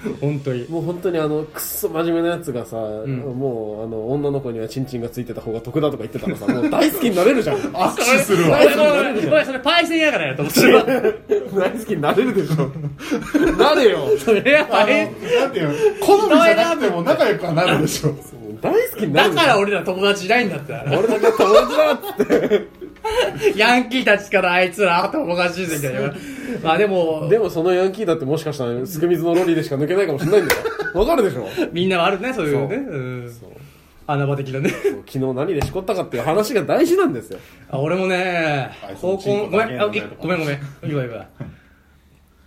(laughs) 本当に。もう本当にあのくっそ真面目なやつがさ、ん。もうあの女の子にはチンチンがついてた方が得だとか言ってたらさもう大好きになれるじゃん。(laughs) 握手するわ。おい、それ、おい、それ、パイセンやからやと思って。る。(laughs) 大好きになれるでしょ。なれよ。それはあパイのなんていうの？好みじゃなくても仲良くはなるでしょ。大好きになだから俺ら友達いないんだって。俺だけ友達だっつって (laughs) ヤンキーたちからあいつら友達みたいな。まあでも、でもそのヤンキーだってもしかしたらすく水のロリでしか抜けないかもしれないんだよわかるでしょ？みんなはあるね、そういうね。うん。穴場的なね。昨日何でしこったかっていう話が大事なんですよあ俺もね高校、ごめん、あごめんごめん。いいわいいわ。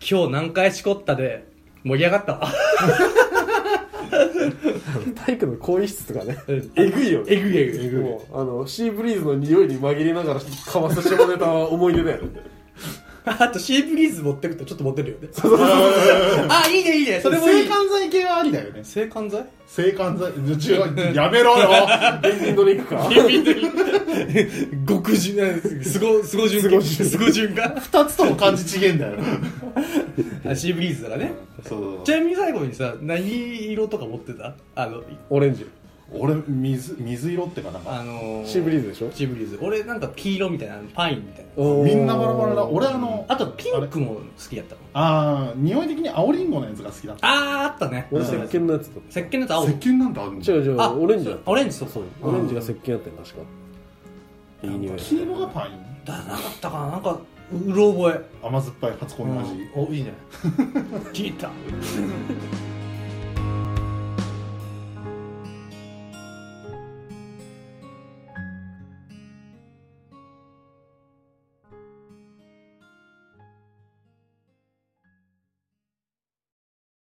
今日何回しこったで、盛り上がったわ。(laughs) 体育の更衣室とかね。うん。えぐいよえぐいえぐい。もうあのシーブリーズの匂いに紛れながらかわす下ネタは思い出だよあとシーブリーズ持ってくとちょっと持ってるよね。あ、いいねいいね。それもいい。性感剤系はありだよね。性感剤性感剤違う。やめろよエンジンドリンクか。極潤、(laughs) すご、すご順。すご順すご順か。二つとも感じちげえんだよ。(laughs) あシーブリーズだからね。そう。ちなみに最後にさ、何色とか持ってた？あの、オレンジ俺水水色ってかなんかあのー、シーブリーズでしょ？シーブリーズ。俺なんか黄色みたいな、パインみたいな。みんなバラバラだ俺あのあとピンクも好きだったの。ああ匂い的に青りんごのやつが好きだったあー、あったね。俺石鹸のやつだ石鹸のやつ青。石鹸なんてあるんだ違う違うあオレンジオレンジそうそうオレンジが石鹸やったよ確かいい匂い黄色がパイン？だなかったかななんか、うろ覚え。甘酸っぱい初恋の味お、いいね。(laughs) 聞いた。